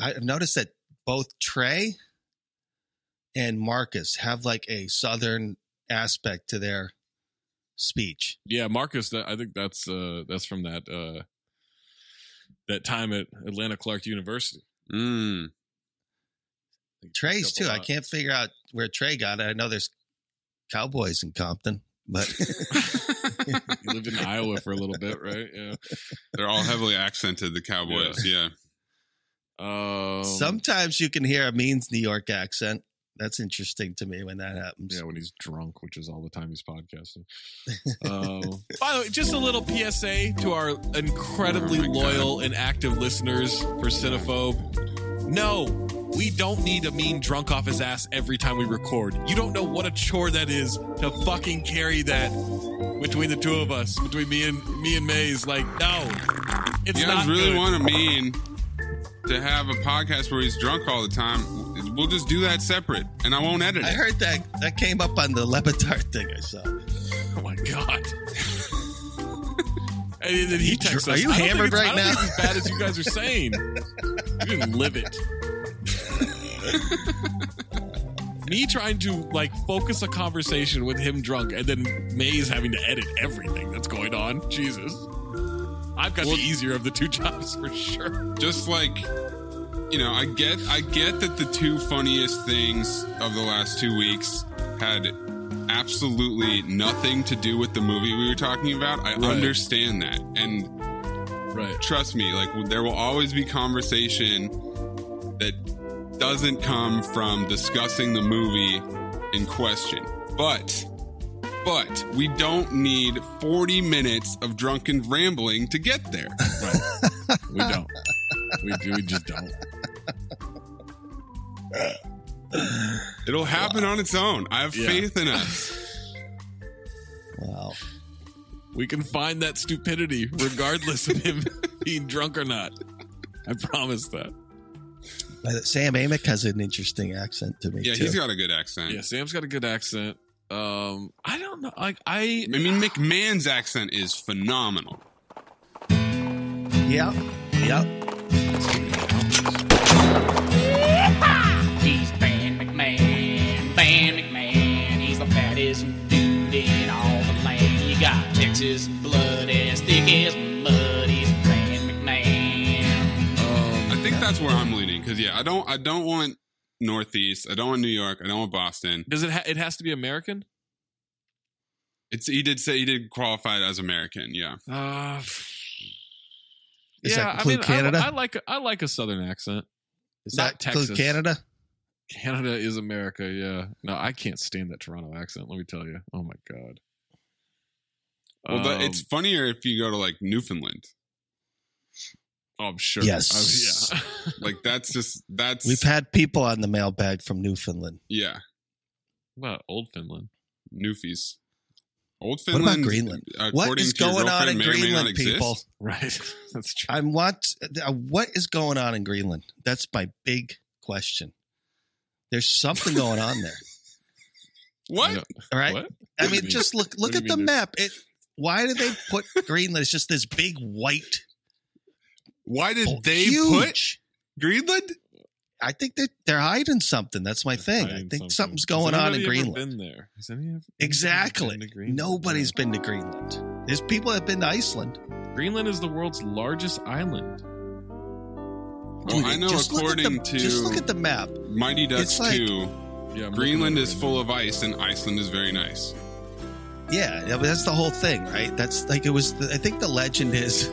I've noticed that both Trey and Marcus have like a southern aspect to their speech. yeah, Marcus. That, I think that's uh, that's from that uh, that time at Atlanta Clark University. Mm. Trey's too. a I lot. can't figure out where Trey got it. I know there's Cowboys in Compton, but You lived in Iowa for a little bit, right? Yeah. They're all heavily accented, the Cowboys. Yeah. Um, sometimes you can hear Amin's New York accent. That's interesting to me when that happens. Yeah, when he's drunk, which is all the time he's podcasting. Um, by the way, just a little PSA to our incredibly Oh my God. loyal and active listeners for Cinephobe. No, we don't need Amin drunk off his ass every time we record. You don't know what a chore that is to fucking carry that between the two of us, between me and me and Maze. Like, no, it's you not guys really good. want to mean to have a podcast where he's drunk all the time? We'll just do that separate, and I won't edit it. I heard that that came up on the Le Batard thing I saw. Oh my god. And then he texts Are us. you "I don't hammered right now?" as bad as you guys are saying. You didn't live it. Me trying to like focus a conversation with him drunk, and then Maze having to edit everything that's going on. Jesus, I've got Well- the easier of the two jobs for sure. just like you know i get i get that the two funniest things of the last two weeks had absolutely nothing to do with the movie we were talking about i Right. understand that and Right. trust me like there will always be conversation that doesn't come from discussing the movie in question but but we don't need 40 minutes of drunken rambling to get there Right. We don't. We, do- we just don't. It'll happen on its own. I have Yeah. faith in us. Wow. We can find that stupidity regardless of him being drunk or not. I promise that. Sam Amick has an interesting accent to me Yeah, too. he's got a good accent. Yeah, Sam's got a good accent. Um, I don't know. Like I, I mean, McMahon's accent is phenomenal. Yep. Yep. He's Van McMahon, Van McMahon. He's the baddest dude in all the land. You got Texas blood as thick as mud. He's Brand McMahon. Um, I think that's where I'm leaning because yeah, I don't I don't want Northeast. I don't want New York. I don't want Boston. Does it? Ha- it has to be American. It's he did say he did qualify as American. Yeah. Uh, Does yeah, that I mean, Canada? I, I like a, I like a Southern accent. Does Not that Texas. Canada? Canada is America. Yeah. No, I can't stand that Toronto accent. Let me tell you. Oh my god. Well, but Um, it's funnier if you go to like Newfoundland. Oh, I'm sure. Yes. I- yeah. Like that's just that's We've had people on the mailbag from Newfoundland. yeah. What about old Finland? Newfies. Old Finland. What about Greenland? What is going on in Greenland, exist. people? Right. That's true. I want. uh, What is going on in Greenland? That's my big question. There's something going on there. What? All right. What? I What mean, mean? just look look What at the map. It. Why do they put Greenland? It's just this big white. Why did Oh, they huge. put Greenland? I think they're they're hiding something. That's my thing. I think something. something's Has going on in anybody ever Greenland. Been there? Has any Exactly. been to Greenland? Nobody's been to Greenland. There's people that have been to Iceland. Greenland is the world's largest island. Well, I know just look at according the- to just look at the map. Mighty Ducks It's like- 2, Yeah, Greenland is full of ice and Iceland is very nice. Yeah, yeah, but that's the whole thing, right? That's like it was. The, I think the legend is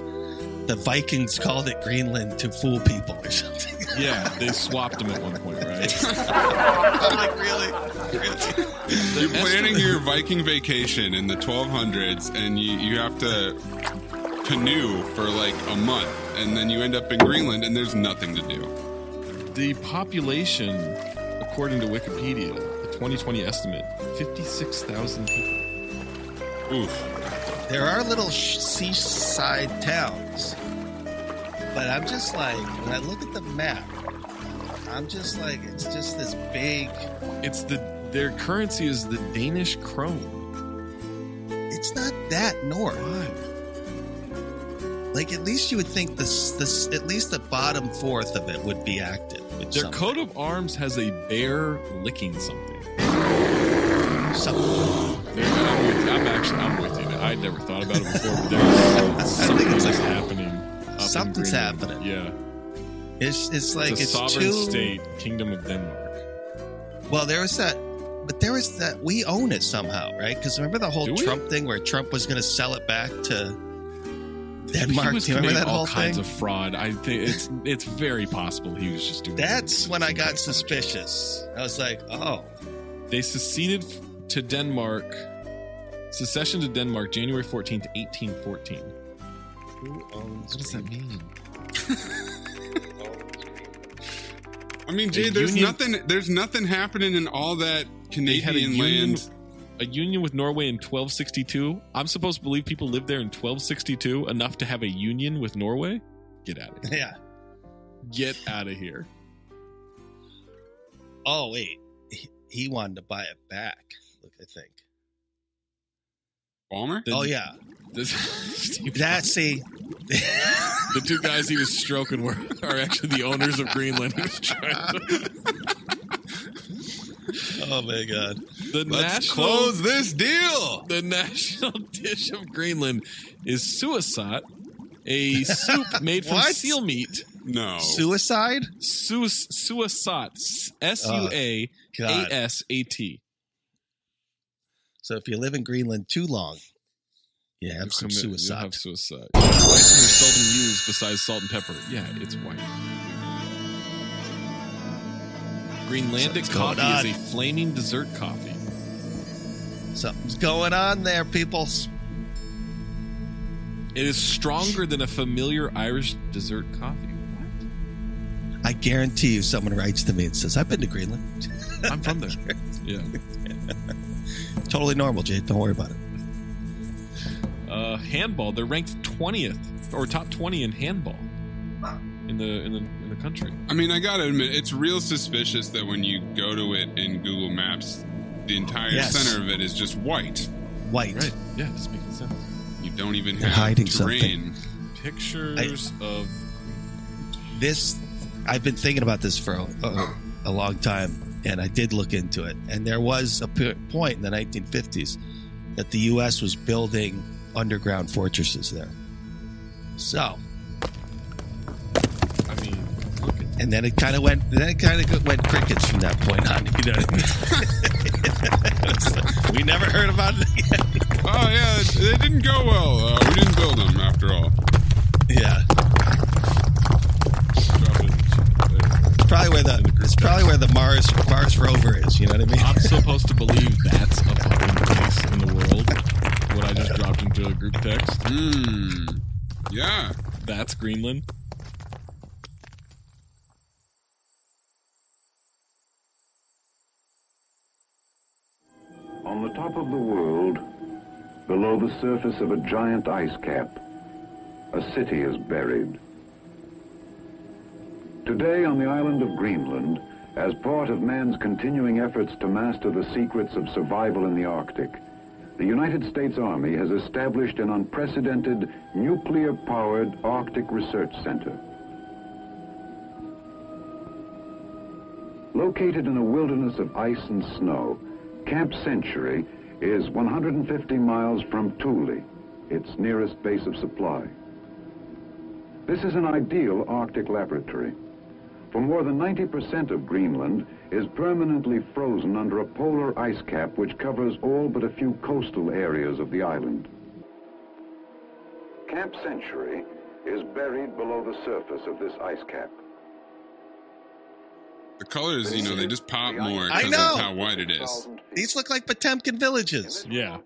the Vikings called it Greenland to fool people or something. Yeah, they swapped them at one point, right? I'm like, really, really. You're planning your Viking vacation in the 1200s and you, you have to canoe for like a month and then you end up in Greenland and there's nothing to do. the population, according to Wikipedia, the 2020 estimate, 56,000 people. Oof. There are little seaside towns, but I'm just like, when I look at the map, I'm just like, it's just this big. It's the their currency is the Danish krone. It's not that north. Like at least you would think this, this at least the bottom fourth of it would be active. Their something. coat of arms has a bear licking something. Something. I'm, with, I'm actually I'm with I'd never thought about it before, but there's something like- happening. something's happening. Yeah, It's it's like it's a it's, sovereign too. state, Kingdom of Denmark. Well, there was that, but there was that we own it somehow, right? Because remember the whole Trump thing where Trump was going to sell it back to He Denmark. was Do you remember that all whole kinds thing? of fraud. I think it's it's very possible he was just doing. That's when I got suspicious. I was like, oh, They seceded to Denmark. Secession to Denmark, January fourteenth, eighteen fourteen. who owns? What does that mean? I mean, Jay, A there's union- nothing there's nothing happening in all that They had a Canadian union, land. a union with Norway in 1262. I'm supposed to believe people lived there in 1262 enough to have a union with Norway. Get out of here! Yeah. Get out of here! Oh wait, he, he wanted to buy it back. Look, I think. Ballmer? The- oh yeah, the- Steve that see. the two guys he was stroking were are actually the owners of Greenland. He was trying oh my god. the Let's national close this deal. the national dish of Greenland is suicide, a soup made from What? seal meat. No. Suicide? Suis, suisat. S U A A God. S A T. So if you live in Greenland too long, you have You some commit- you suicide. have suicide. Spices are seldom used besides salt and pepper. Yeah, it's white. Greenlandic coffee on. is a flaming dessert coffee. Something's going on there, people. It is stronger than a familiar Irish dessert coffee. I guarantee you, someone writes to me and says, "I've been to Greenland." I'm from there. Yeah. Totally normal, Jay. Don't worry about it. Uh, handball. They're ranked twentieth or top twenty in handball in the in the in the country. I mean, I gotta admit, it's real suspicious that when you go to it in Google Maps, the entire Yes. center of it is just white. White. Right. Yeah, it doesn't sense. You don't even They're have hiding terrain. Pictures of This, I've been thinking about this for a, a, a long time, and I did look into it. And there was a p- point in the 1950s that the U.S. was building underground fortresses there. So, I mean, and then it kind of went. Then it kind of went crickets from that point on. You know what I mean? we never heard about it again. Oh yeah, they didn't go well. Uh, we didn't build them after all. Yeah. It's probably where the it's probably where the Mars Mars rover is. You know what I mean? I'm supposed to believe that's a fucking place in the world. What I just dropped into a group text. Hmm. Yeah. That's Greenland. On the top of the world, below the surface of a giant ice cap, a city is buried. Today on the island of Greenland, as part of man's continuing efforts to master the secrets of survival in the Arctic, the United States Army has established an unprecedented nuclear-powered Arctic Research Center. Located in a wilderness of ice and snow, Camp Century is 150 miles from Thule, its nearest base of supply. This is an ideal Arctic laboratory. For more than 90% of Greenland is permanently frozen under a polar ice cap which covers all but a few coastal areas of the island. Camp Century is buried below the surface of this ice cap. The colors, you know, they just pop more because of how white it is. These look like Potemkin villages. Yeah.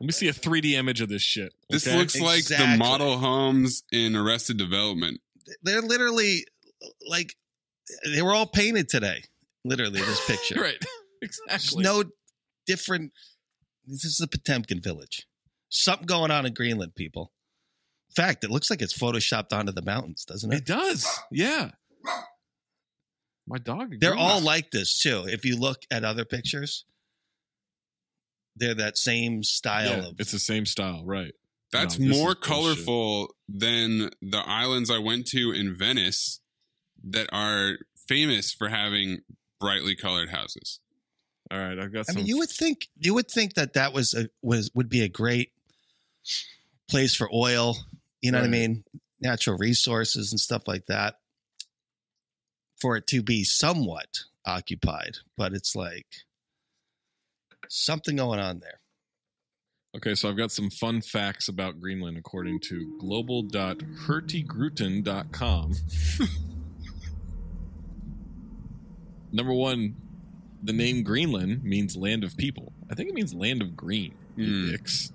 Let me see a 3D image of this shit. This okay? looks like the model homes in Arrested Development. They're literally like they were all painted today. Literally, this picture. right. There's Exactly. no different. This is the Potemkin village. Something going on in Greenland, people. In fact, it looks like it's photoshopped onto the mountains, doesn't it? It does. Yeah. My dog. They're agrees. all like this too. If you look at other pictures, they're that same style Yeah, of. it's the same style, right? That's No, more is bullshit. colorful than the islands I went to in Venice that are famous for having brightly colored houses. All right, I've got I some. mean, you would think you would think that that was a was would be a great place for oil. You know what I mean? Natural resources and stuff like that. For it to be somewhat occupied, but it's like something going on there. Okay, so I've got some fun facts about Greenland according to global.hurtigruten.com. Number one, the name Greenland means land of people. I think it means land of green. you hmm. dicks.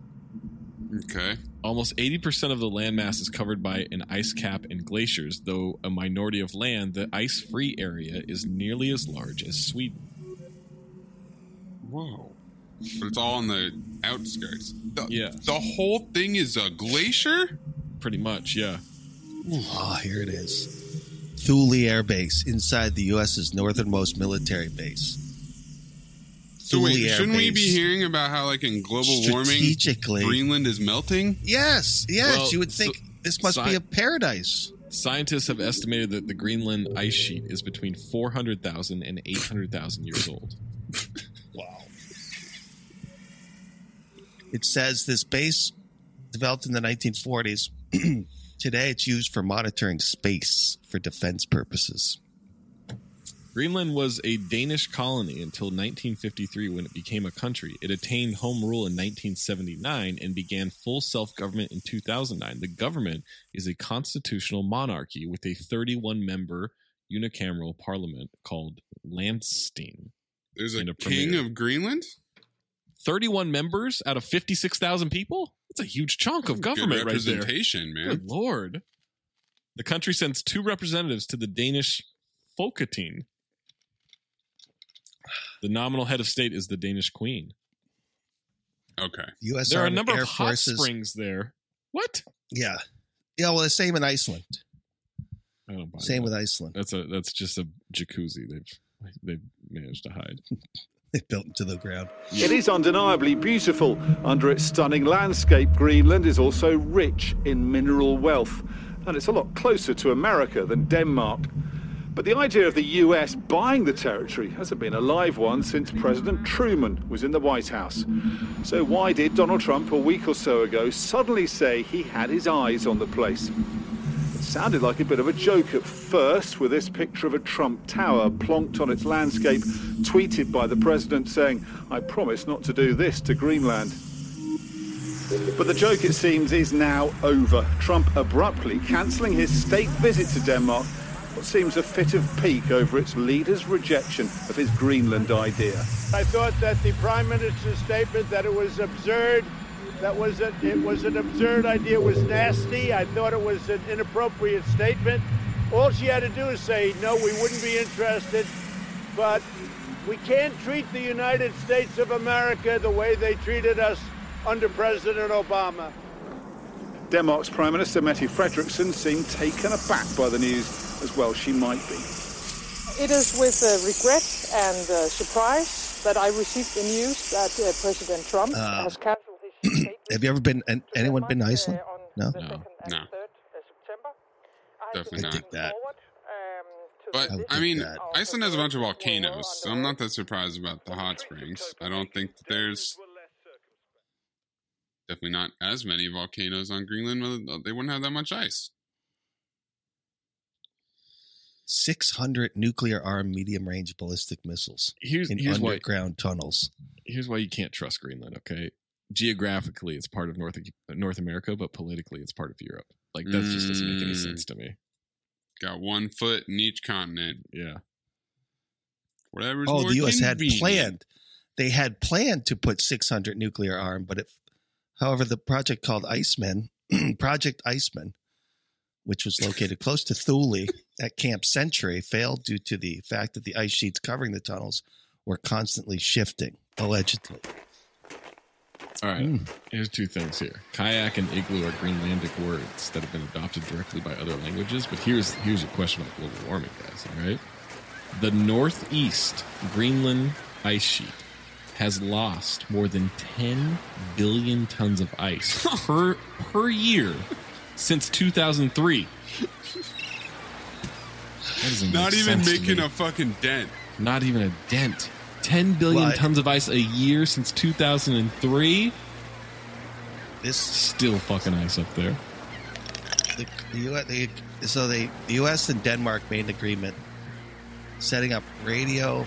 Okay. Almost 80% of the landmass is covered by an ice cap and glaciers, though a minority of land, the ice free area is nearly as large as Sweden. Whoa. But it's all on the outskirts. The, Yeah. The whole thing is a glacier? Pretty much, yeah. Oh, here it is. Thule Air Base inside the U.S.'s northernmost military base. So Thule wait, Air shouldn't we be hearing about how, like, in global warming, Strategically. Greenland is melting? Yes, yes. Well, you would so- think this must be sci- a paradise. Scientists have estimated that the Greenland ice sheet is between 400,000 and 800,000 years old. Wow. It says this base developed in the 1940s. Today, it's used for monitoring space for defense purposes. Greenland was a Danish colony until 1953 when it became a country. It attained home rule in 1979 and began full self government in 2009. The government is a constitutional monarchy with a 31 member unicameral parliament called Landsting. There's a a king premier. of Greenland? 31 members out of 56,000 people? That's a huge chunk of Good government right there. representation, man. Good lord. The country sends two representatives to the Danish Folketing. The nominal head of state is the Danish queen. Okay. U.S. there are a number Air of hot Forces. springs there. What? Yeah. Yeah, well, the same in Iceland. I don't buy Same that. with Iceland. That's a that's just a jacuzzi they've they've managed to hide. They built into the ground. It is undeniably beautiful. Under its stunning landscape, Greenland is also rich in mineral wealth. And it's a lot closer to America than Denmark. But the idea of the US buying the territory hasn't been a live one since President Truman was in the White House. So why did Donald Trump a week or so ago suddenly say he had his eyes on the place? Sounded like a bit of a joke at first, with this picture of a Trump Tower plonked on its landscape, tweeted by the president saying, I promise not to do this to Greenland. But the joke, it seems, is now over. Trump abruptly cancelling his state visit to Denmark, what seems a fit of pique over its leader's rejection of his Greenland idea. I thought that the prime minister's statement that it was absurd, that was a, it was an absurd idea, It was nasty. I thought it was an inappropriate statement. All she had to do is say, no, we wouldn't be interested, but we can't treat the United States of America the way they treated us under President Obama. Denmark's Prime Minister Mette Frederiksen seemed taken aback by the news, as well she might be. It is with uh, regret and uh, surprise that I received the news that uh, President Trump Uh, has cancelled his state Have you ever been? an- Anyone been to Iceland? No. No, no, definitely I not. that. But I I mean, that. Iceland has a bunch of volcanoes, so I'm not that surprised about the hot springs. I don't think that there's definitely not as many volcanoes on Greenland. They wouldn't have that much ice. Six hundred nuclear armed medium range ballistic missiles Here's- in here's why- underground tunnels. Here's why you can't trust Greenland. Okay, geographically it's part of North North America, but politically it's part of Europe. Like that just doesn't make any Mm. sense to me. Got one foot in each continent. Yeah. Whatever's Oh, more the U.S. had convenient. planned. They had planned to put 600 nuclear armed, but it, however, the project called Iceman, Project Iceman, which was located close to Thule at Camp Century, failed due to the fact that the ice sheets covering the tunnels were constantly shifting, allegedly. All right. Hmm. Here's two things here. Kayak and igloo are Greenlandic words that have been adopted directly by other languages. But here's here's your question about global warming, guys. All right. The northeast Greenland ice sheet has lost more than 10 billion tons of ice per per year since 2003. That doesn't Not even making a fucking dent. Not even a dent. 10 billion Well, tons of ice a year since 2003. This still fucking ice up there. the, the U.S. They, so they, the U.S. and Denmark made an agreement setting up radio.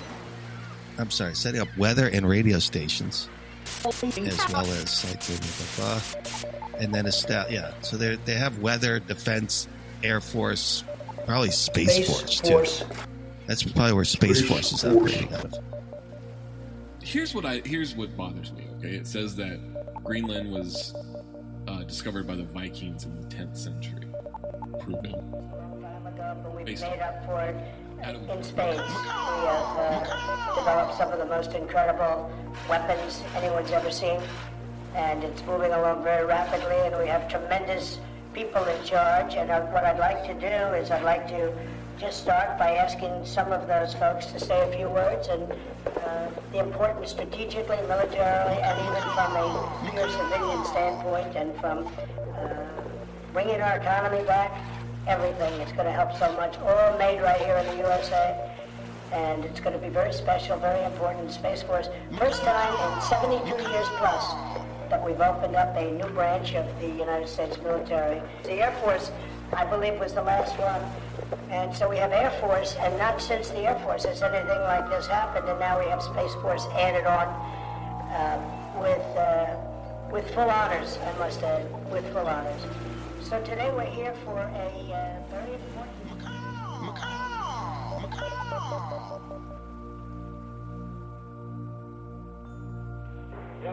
I'm sorry, setting up weather and radio stations, as well as like blah, blah, blah. and then a stat. Yeah, so they they have weather, defense, air force, probably space, Space force, Force. too. That's probably where space force is operating out of. Here's what I here's what bothers me. Okay, it says that Greenland was uh, discovered by the Vikings in the 10th century. Proven. Spades. We have uh, developed some of the most incredible weapons anyone's ever seen, and it's moving along very rapidly, and we have tremendous people in charge. And uh, what I'd like to do is I'd like to just start by asking some of those folks to say a few words and uh, the importance strategically, militarily, and even from a pure civilian standpoint and from uh, bringing our economy back, everything. It's going to help so much. All made right here in the USA. And it's going to be very special, very important in Space Force. First time in 72 years plus that we've opened up a new branch of the United States military. The Air Force, I believe, was the last one. And so we have Air Force, and not since the Air Force has anything like this happened. And now we have Space Force added on uh, with, uh, with full honors, I must add, with full honors. So today we're here for a uh, very important.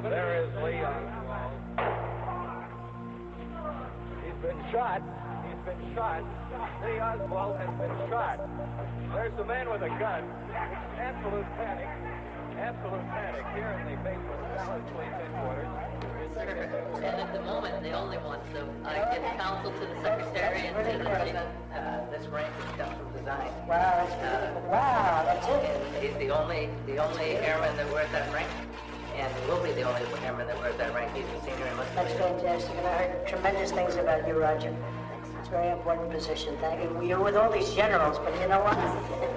There is Leon. He's been shot. He's been shot. Lee Oswald has been shot. There's the man with a gun. It's absolute panic. Absolute panic here in the basement of Dallas Police Headquarters. And at the moment, the only one, so I give counsel to the secretary and to the president. Uh, this rank is custom Design. Wow, that's beautiful. Wow, that's it. He's the only, the only airman that wears that rank, and will be the only airman that wears that rank. He's a senior enlisted. That's fantastic. And I heard tremendous things about you, Roger. It's very important position. Thank you. You're with all these generals, but you know what?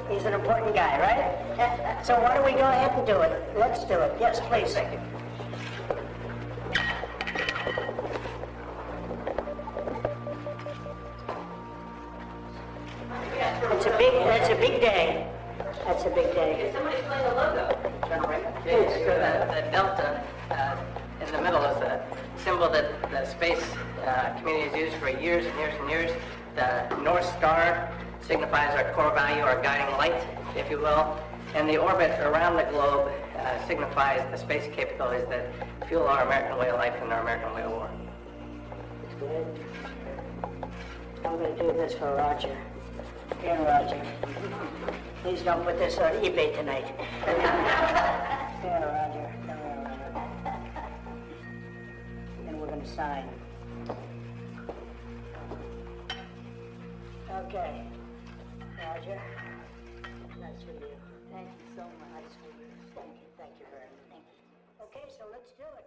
He's an important guy, right? So why don't we go ahead and do it? Let's do it. Yes, please. Thank you. It's a big, it's a big day. That's a big day. Somebody's playing the logo. It's the, the delta uh, in the middle is the symbol that the space uh, community has used for years and years and years. The North Star signifies our core value, our guiding light, if you will. And the orbit around the globe uh, signifies the space capabilities that fuel our American way of life and our American way of war. It's good. I'm gonna do this for Roger. Here, Roger. Please don't put this on eBay tonight. Here, Roger. Come here, Roger. Then we're gonna sign. Okay. Roger. Nice with you. Thank you so much. Nice with you. Thank you. Thank you very much. Thank you. Okay, so let's do it.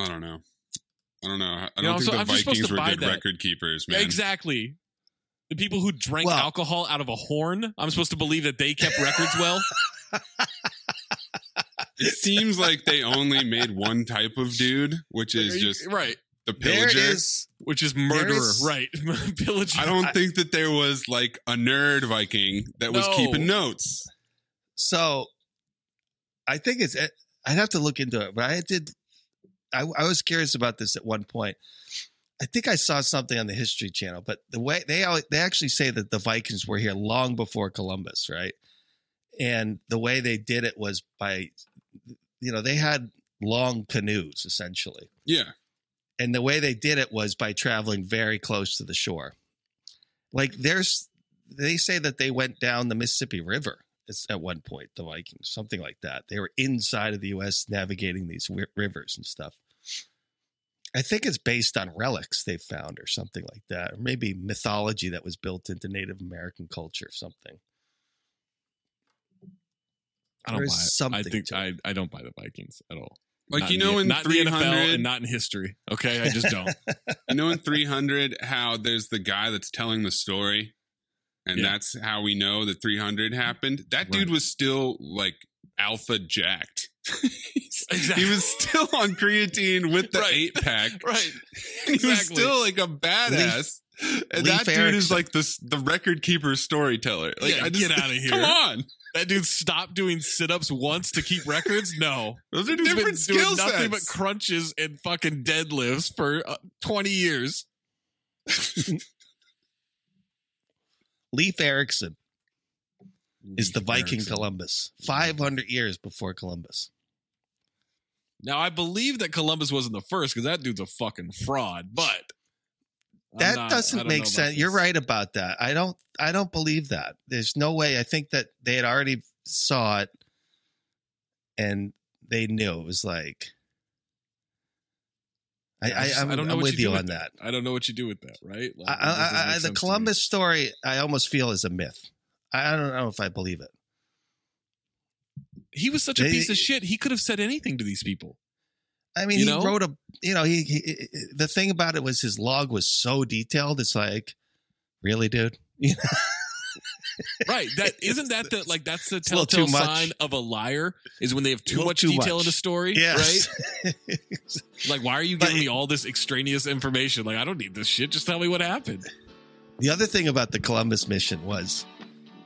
I don't know. I don't know. I You know, don't so think I'm the Vikings were good that. record keepers, man. Exactly. The people who drank alcohol out of a horn, I'm supposed to believe that they kept records well. It seems like they only made one type of dude, which is just right. The There pillager, is- which is murderer, is- right? Pillager. I don't think that there was like a nerd Viking that was No. keeping notes. So I think it's eh, I'd have to look into it, but I did I, I was curious about this at one point. I think I saw something on the History Channel, but the way they al- they actually say that the Vikings were here long before Columbus, right? And the way they did it was by you know, they had long canoes essentially. Yeah. And the way they did it was by traveling very close to the shore. Like there's they say that they went down the Mississippi River at one point, the Vikings, something like that. They were inside of the US navigating these rivers and stuff. I think it's based on relics they found or something like that, or maybe mythology that was built into Native American culture, or something. I don't buy it. I think I, I don't buy the Vikings at all. Like, Not you in know the, in not in the NFL 300 and not in history. Okay, I just don't. you know in 300 how there's the guy that's telling the story and Yeah. that's how we know that 300 happened? That dude was still like alpha jacked. He was still on creatine with the eight pack. Right. He was still like a badass and that dude is like this the record keeper storyteller like yeah, I just, get out of here. come on That dude stopped doing sit-ups once to keep records? No. Those are He's been different doing skill nothing but crunches and fucking deadlifts for uh, 20 years. Leif Erikson is the Viking Columbus, 500 years before Columbus. Now, I believe that Columbus wasn't the first because that dude's a fucking fraud, but That not- doesn't make sense. You're right about that. I don't I don't believe that. There's no way. I think that they had already saw it and they knew it was like I, I, I'm, I don't know I'm what with you, you do on that. I don't know what you do with that, right? Like, I, I, I, the sense to me. Columbus story, I almost feel is a myth. I I don't know if I believe it. He was such a They- piece of shit. He could have said anything to these people. I mean, You he know? wrote a, you know, he, he the thing about it was his log was so detailed. It's like, really, dude? You know? Right. That isn't that the like that's the telltale sign of a liar is when they have too much too detail in a story, Yes. right? Like, why are you giving me all this extraneous information? Like, I don't need this shit. Just tell me what happened. The other thing about the Columbus mission was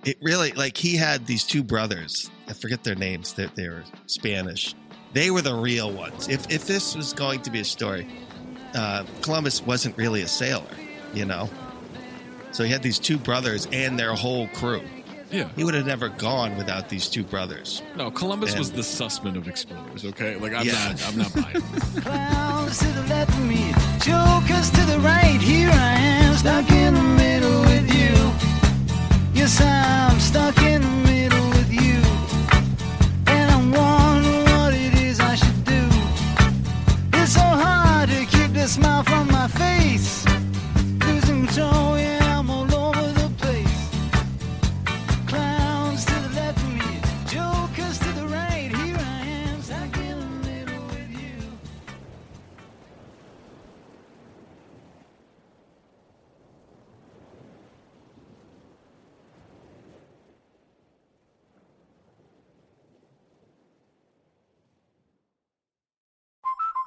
it really like he had these two brothers. I forget their names. They, they were Spanish. They were the real ones. If if this was going to be a story, uh, Columbus wasn't really a sailor, you know. So he had these two brothers and their whole crew. Yeah. He would have never gone without these two brothers. No, Columbus was the sussman of explorers. Okay, like I'm Yeah. not, I'm not buying. Clowns to the left of me, jokers to the right. Here I am, stuck in the middle with you. Yes, I'm stuck in smile from my face.